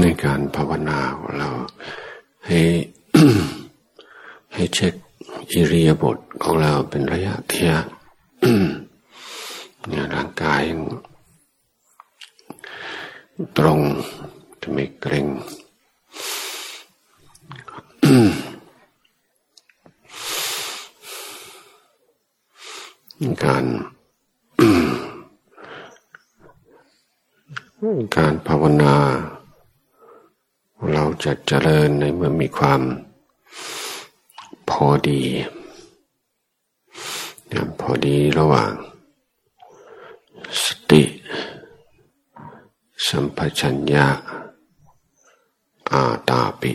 ในการภาวนาของเรา ให้ให้เช็คอิริยาบถของเราเป็นระยะเทียเนี่ยร่างกายตรงจะไม่เกร็งการการภาวนาเรา จะเจริญในเมื่อมีความพอดีพอดีระหว่าง สติ สัมปชัญญะอาตาปิ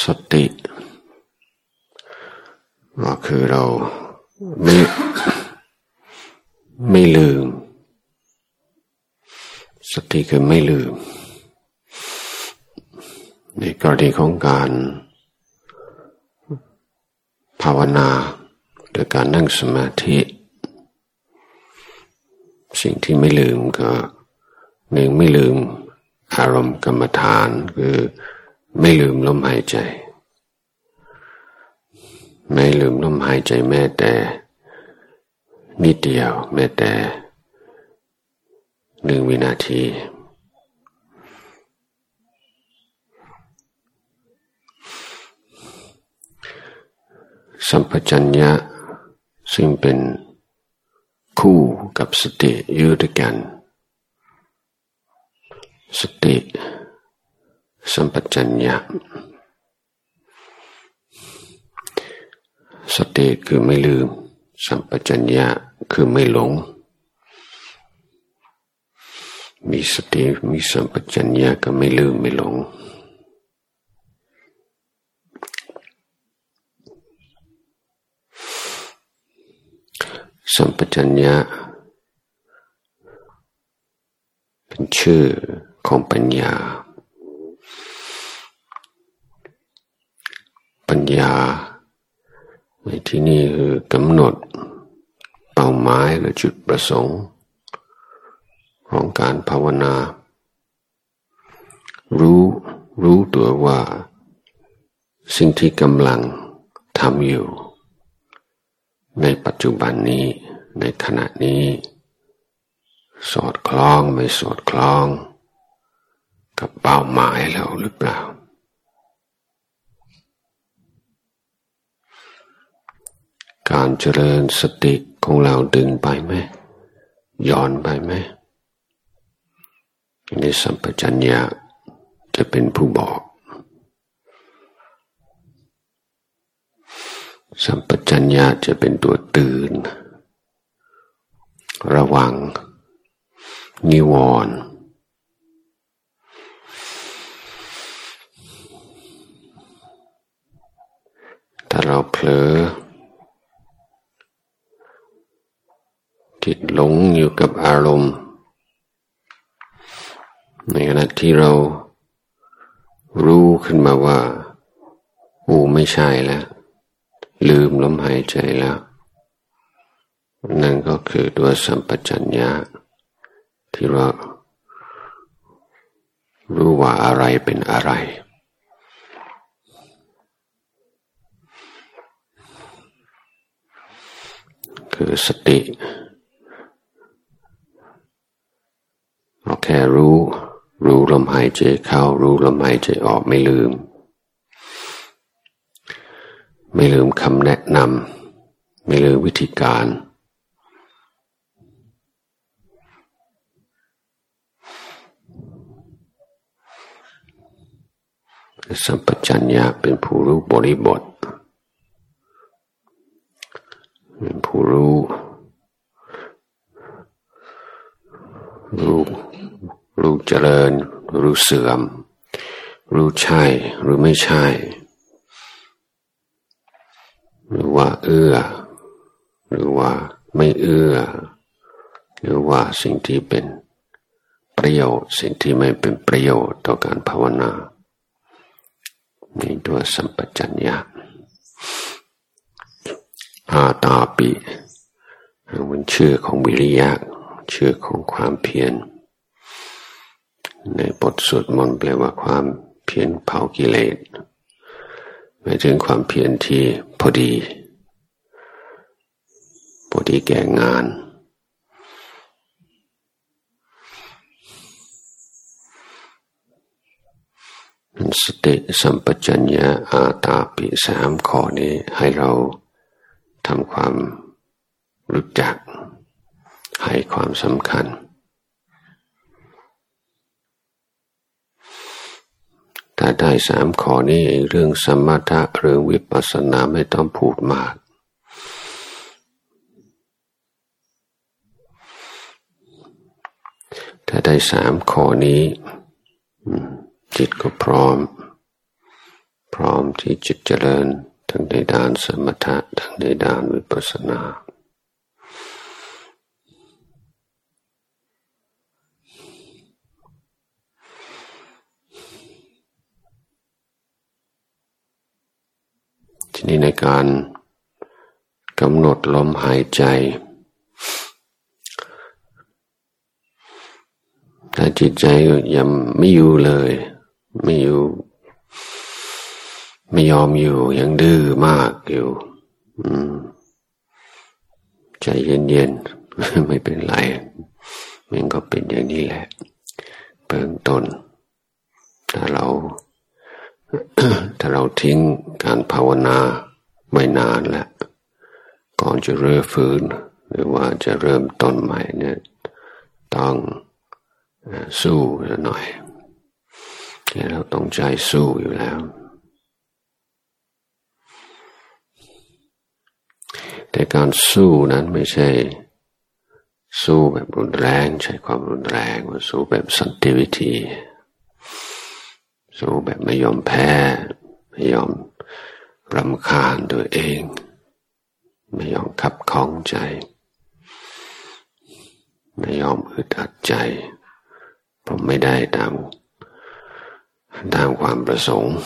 สติ ก็คือเราไม่ไม่ลืม สติคือไม่ลืม ในกรณีของการภาวนาหรือการนั่งสมาธิ สิ่งที่ไม่ลืมก็หนึ่งไม่ลืมอารมณ์กรรมฐานคือไม่ลืมลมหายใจ ไม่ลืมลมหายใจแม้แต่นิดเดียวแม้แต่ หนึ่งวินาที สัมปชัญญะ ซึ่งเป็นคู่กับสติอยู่ด้วยกัน สติ สัมปชัญญะ สติคือไม่ลืม สัมปชัญญะคือไม่หลง มีสติมีสัมปชัญญะก็ไม่ลืมไม่หลง สัมปชัญญะเป็นชื่อของปัญญา ปัญญา ในที่นี้คือกำหนด เป้าหมายหรือจุดประสงค์ ของการภาวนา รู้รู้ตัวว่า สิ่งที่กำลังทำอยู่ ในปัจจุบันนี้ในขณะนี้ สอดคล้องไม่สอดคล้อง กับเป้าหมายแล้วหรือเปล่า การเจริญสติของเราดึงไปไหมย้อนไปไหม ในสัมปชัญญะจะเป็นผู้บอก สัมปชัญญะจะเป็นตัวตื่น ระวัง นิวรณ์ถ้าเราเผลอจิตหลงอยู่กับอารมณ์ ในขณะที่เรารู้ขึ้นมาว่า อูไม่ใช่แล้ว ลืมลมหายใจแล้ว นั่นก็คือตัวสัมปชัญญะที่เรารู้ว่าอะไรเป็นอะไร คือสติเราแค่รู้ รู้ลมหายใจเข้า รู้ลมหายใจออกไม่ลืม ไม่ลืมคำแนะนำไม่ลืมวิธีการ สัมปชัญญะเป็นผู้รู้บริบท เป็นผู้รู้รู้ รู้เจริญ รู้เสื่อม รู้ใช่หรือไม่ใช่หรือว่าเอื้อ หรือว่าไม่เอื้อ หรือว่าสิ่งที่เป็นประโยชน์ สิ่งที่ไม่เป็นประโยชน์ต่อการภาวนาในตัวสัมปชัญญะอาตาปิมันชื่อของวิริยะชื่อของความเพียร ในบทสวดมนต์แปลว่าความเพียรเผากิเลสหมายถึงความเพียรที่พอดี พอดีแก่งาน สติสัมปชัญญะอาตาปิสามข้อนี้ให้เราทำความรู้จักให้ความสำคัญ ถ้าได้สามข้อนี้เรื่องสมถะเรื่องวิปัสสนาไม่ต้องพูดมาก ถ้าได้สามข้อนี้ จิตก็พร้อม พร้อมที่จิตเจริญทั้งในด้านสมถะทั้งในด้านวิปัสสนาที นี้ในการกำหนดลมหายใจ ถ้าจิตใจยังไม่อยู่เลย ไม่อยู่ ไม่ยอมอยู่ยังดื้อมากอยู่ใจเย็นๆ ไม่เป็นไร มันก็เป็นอย่างนี้แหละเบื้องต้นถ้าเรา ถ้าเราทิ้งการภาวนาไม่นานแล้วก่อนจะเริ่มฟื้น หรือว่าจะเริ่มต้นใหม่เนี่ยต้องสู้หน่อยเราต้องใจสู้อยู่แล้ว แต่การสู้นั้นไม่ใช่ สู้แบบรุนแรง ใช้ความรุนแรงว่าสู้แบบสันติวิธี สู้แบบไม่ยอมแพ้ ไม่ยอมรำคาญตัวเอง ไม่ยอมขับข้องใจ ไม่ยอมอึดอัดใจ ผมไม่ได้ตามตามความประสงค์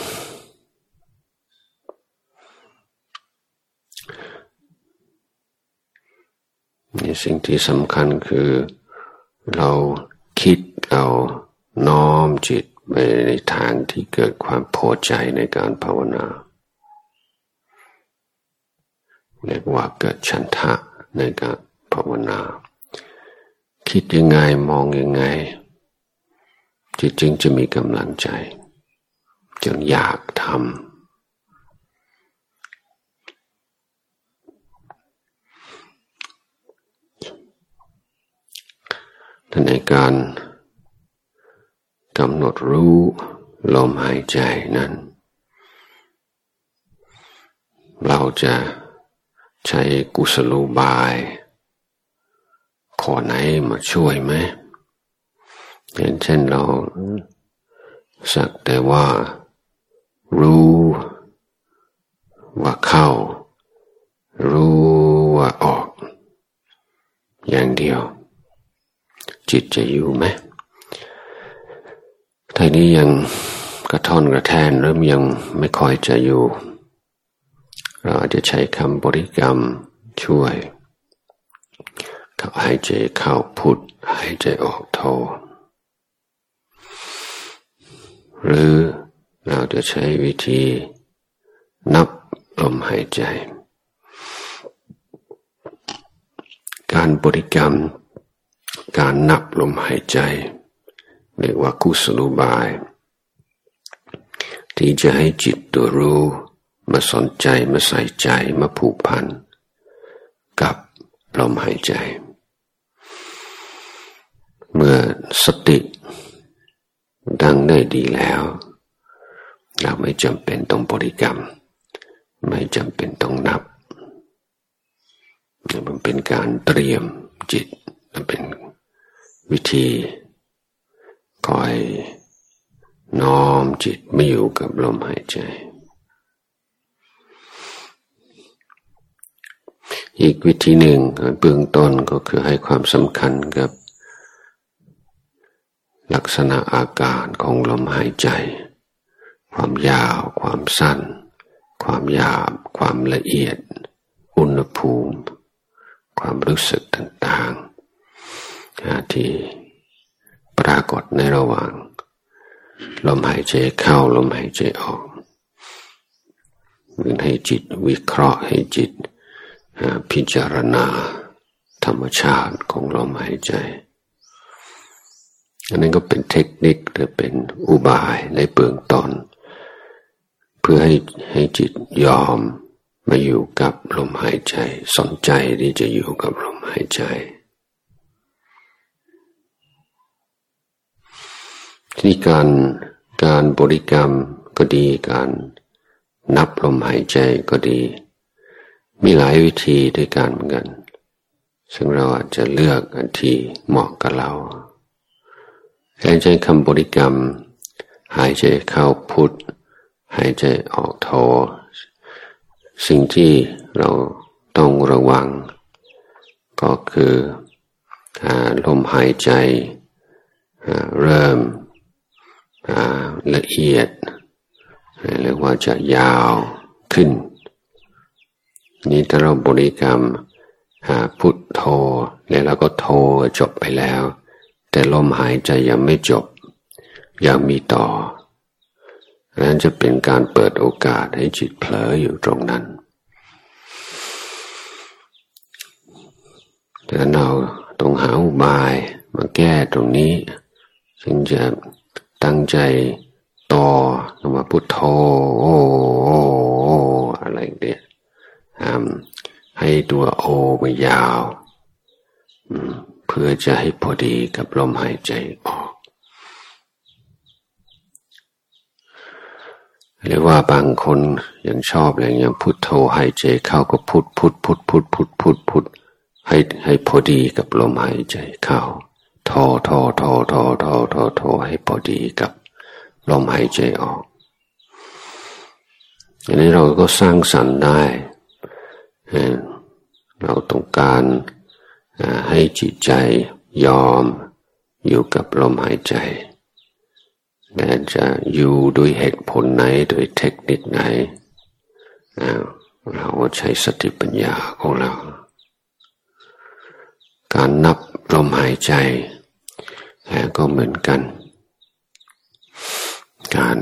นี่สิ่งที่สำคัญคือเราคิดเอาน้อมจิต ไปในทางที่เกิดความพอใจในการภาวนาเรียกว่าเกิดฉันทะในการภาวนา คิดยังไงมองยังไง จิตจึงจะมีกำลังใจ จึงอยากทำในการ กำหนดรู้ลมหายใจนั้น เราจะใช้กุศโลบายขอไหนมาช่วยไหมอย่างเช่นเราสักแต่ว่า รู้ว่าเข้า รู้ว่าออก อย่างเดียว จิตจะอยู่ไหม นี้ยังกระท่อนกระแทนเริ่มยังไม่ค่อยจะอยู่ เราจะใช้คำบริกรรมช่วยเขาหายใจเข้าพุทหายใจออกโท หรือเราจะใช้วิธีนับลมหายใจ การบริกรรม การนับลมหายใจ เรียกว่ากุศลุบาย ที่จะให้จิตตัวรู้มาสนใจมาใส่ใจมาผูกพัน กับลมหายใจ เมื่อสติดังได้ดีแล้ว เราไม่จำเป็นต้องบริกรรม ไม่จำเป็นต้องนับ มันเป็นการเตรียมจิตมันเป็นวิธี อย น้อมจิตไม่อยู่กับลมหายใจ อีกวิธีหนึ่งเบื้องต้นก็คือให้ความสำคัญกับ ลักษณะอาการของลมหายใจ ความยาว ความสั้น ความหยาบ ความละเอียด อุณหภูมิ ความรู้สึกต่างๆที่ากฏในระหว่าง ลมหายใจเข้าลมหายใจออกหรือให้จิตวิเคราะห์ให้จิตพิจารณา ธรรมชาติของลมหายใจ อันนั้นก็เป็นเทคนิคหรือเป็นอุบายในเบื้องต้นเพื่อให้ให้จิตยอมมาอยู่กับลมหายใจ สนใจที่จะอยู่กับลมหายใจ ที่การการบริกรรมก็ดีการนับลมหายใจก็ดี มีหลายวิธีด้วยกันเหมือนกัน ซึ่งเราอาจจะเลือกอันที่เหมาะกับเราหายใจคำบริกรรม หายใจเข้าพุทธหายใจออกโทสิ่งที่เราต้องระวัง ก็คือลมหายใจ เริ่ม ละเอียดเรียกว่าจะยาวขึ้น นี่ถ้าเราบริกรรมหาพุทโธแล้วเราก็โทจบไปแล้ว แต่ลมหายใจยังไม่จบ ยังมีต่อนั้นจะเป็นการเปิดโอกาสให้จิตเผลออยู่ตรงนั้น แต่เราต้องหาอุบายมาแก้ตรงนี้จึงจะตั้งใจ ต่อคำว่าพุทโธโออะไรเนี่ยให้ตัวโอมันยาวเพื่อจะให้พอดีกับลมหายใจออกหรือว่าบางคนยังชอบอะไรอย่างพุทโธหายใจเข้าก็พุทพุทพุทพุทพุทพุทพุทให้ให้พอดีกับลมหายใจเข้าทอทอทอทอทอทอทอให้พอดีกับ ลมหายใจออกอันนี้เราก็สร้างสรรค์ได้ เราต้องการให้จิตใจยอมอยู่กับลมหายใจ แต่จะอยู่ด้วยเหตุผลไหนโดยเทคนิคไหน เราใช้สติปัญญาของเรา การนับลมหายใจก็เหมือนกัน การ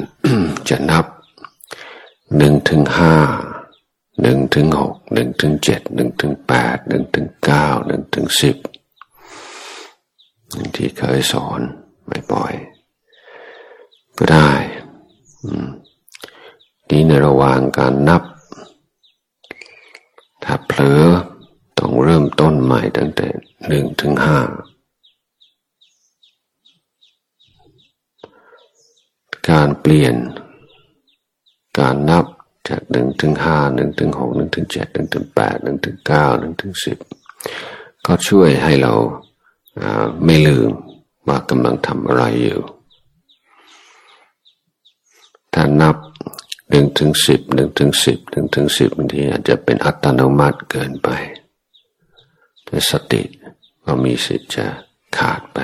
จะนับหนึ่งถึงห้าหนึ่งถึงหกหนึ่งถึงเจ็ดหนึ่งถึงแปดหนึ่งถึงเก้าหนึ่งถึงสิบที่เคยสอนไม่ปล่อย ก็ได้นี่ในระหว่างการนับ ถ้าเผลอต้องเริ่มต้นใหม่ตั้งแต่หนึ่งถึงห้า การเปลี่ยน การนับจากหนึ่งถึงห้าหนึ่งถึงหกหนึ่งถึงเจ็ดหนึ่งถึงแปดหนึ่งถึงเก้าหนึ่งถึงสิบก็ช่วยให้เราไม่ลืมว่ากำลังทำอะไรอยู่ถ้านับหนึ่งถึงสิบหนึ่งถึงสิบหนึ่งถึงสิบบางทีอาจจะเป็นอัตโนมัติเกินไปแต่สติก็มีสิทธิ์จะขาดไป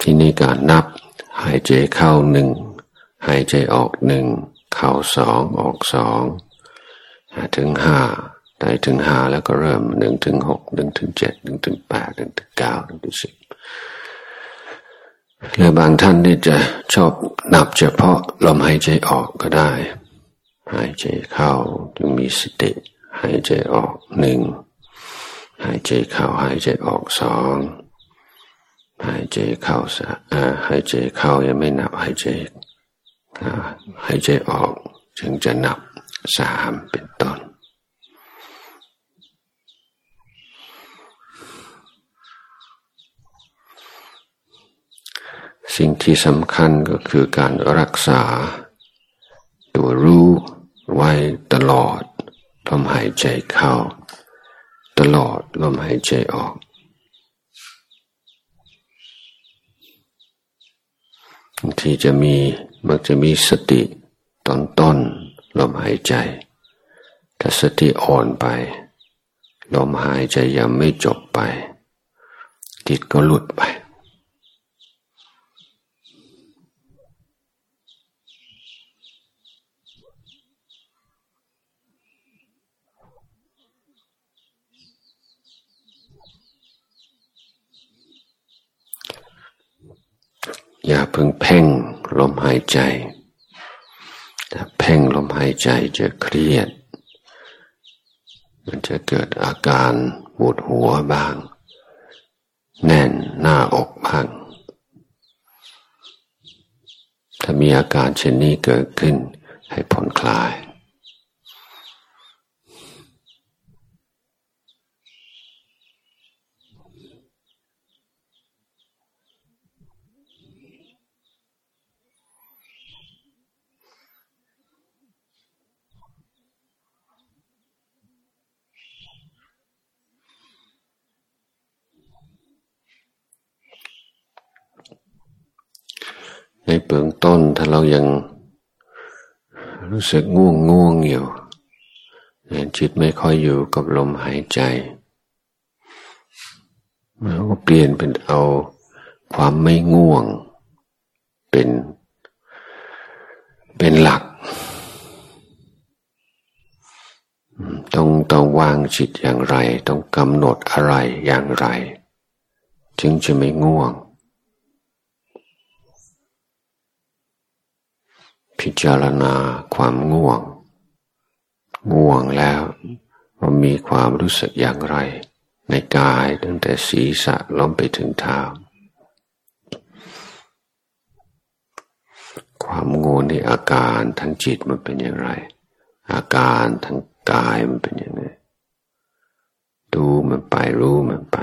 ที่นี่การนับ หายใจเข้าหนึ่งหายใจออกหนึ่งเข้าสองออกสองถึงห้าได้ถึงห้าแล้วก็เริ่มหนึ่งถึงหกหนึ่งถึงเจ็ดหนึ่งถึงแปดหนึ่งถึงเก้าหนึ่งถึงสิบหรือบางท่านที่จะชอบนับเฉพาะลมหายใจออกก็ได้ หายใจเข้าจึงมีสติหายใจออกหนึ่งหายใจเข้าหายใจออกสอง หายใจเข้าสะหายใจเข้ายังไม่นับหายใจหายใจออกจึงจะนับสามเป็นต้นสิ่งที่สำคัญก็คือการรักษา ตัวรู้ไว้ตลอดลมหายใจเข้า ตลอดลมหายใจออก ที่จะมีมักจะมีสติตอนต้นลมหายใจ ถ้าสติอ่อนไป ลมหายใจยังไม่จบไป จิตก็หลุดไป เพิ่งเพ่งลมหายใจถ้าเพ่งลมหายใจจะเครียด มันจะเกิดอาการปวดหัวบ้าง แน่นหน้าอกบ้าง ถ้ามีอาการเช่นนี้เกิดขึ้นให้ผ่อนคลาย ในเบื้องต้นถ้าเรายังรู้สึกง่วงง่วงอยู่จิตไม่ค่อยอยู่กับลมหายใจเราก็เปลี่ยนเป็นเอาความไม่ง่วง เป็น เป็นหลัก ต้องต้องวางจิตอย่างไร ต้องกำหนดอะไรอย่างไร จึงจะไม่ง่วง พิจารณาความง่วง ง่วงแล้วว่ามีความรู้สึกอย่างไร ในกายตั้งแต่ศีรษะล้มไปถึงเท้า ความง่วงในอาการทางจิตมันเป็นอย่างไร อาการทางกายมันเป็นอย่างไรดูมันไปรู้มันไป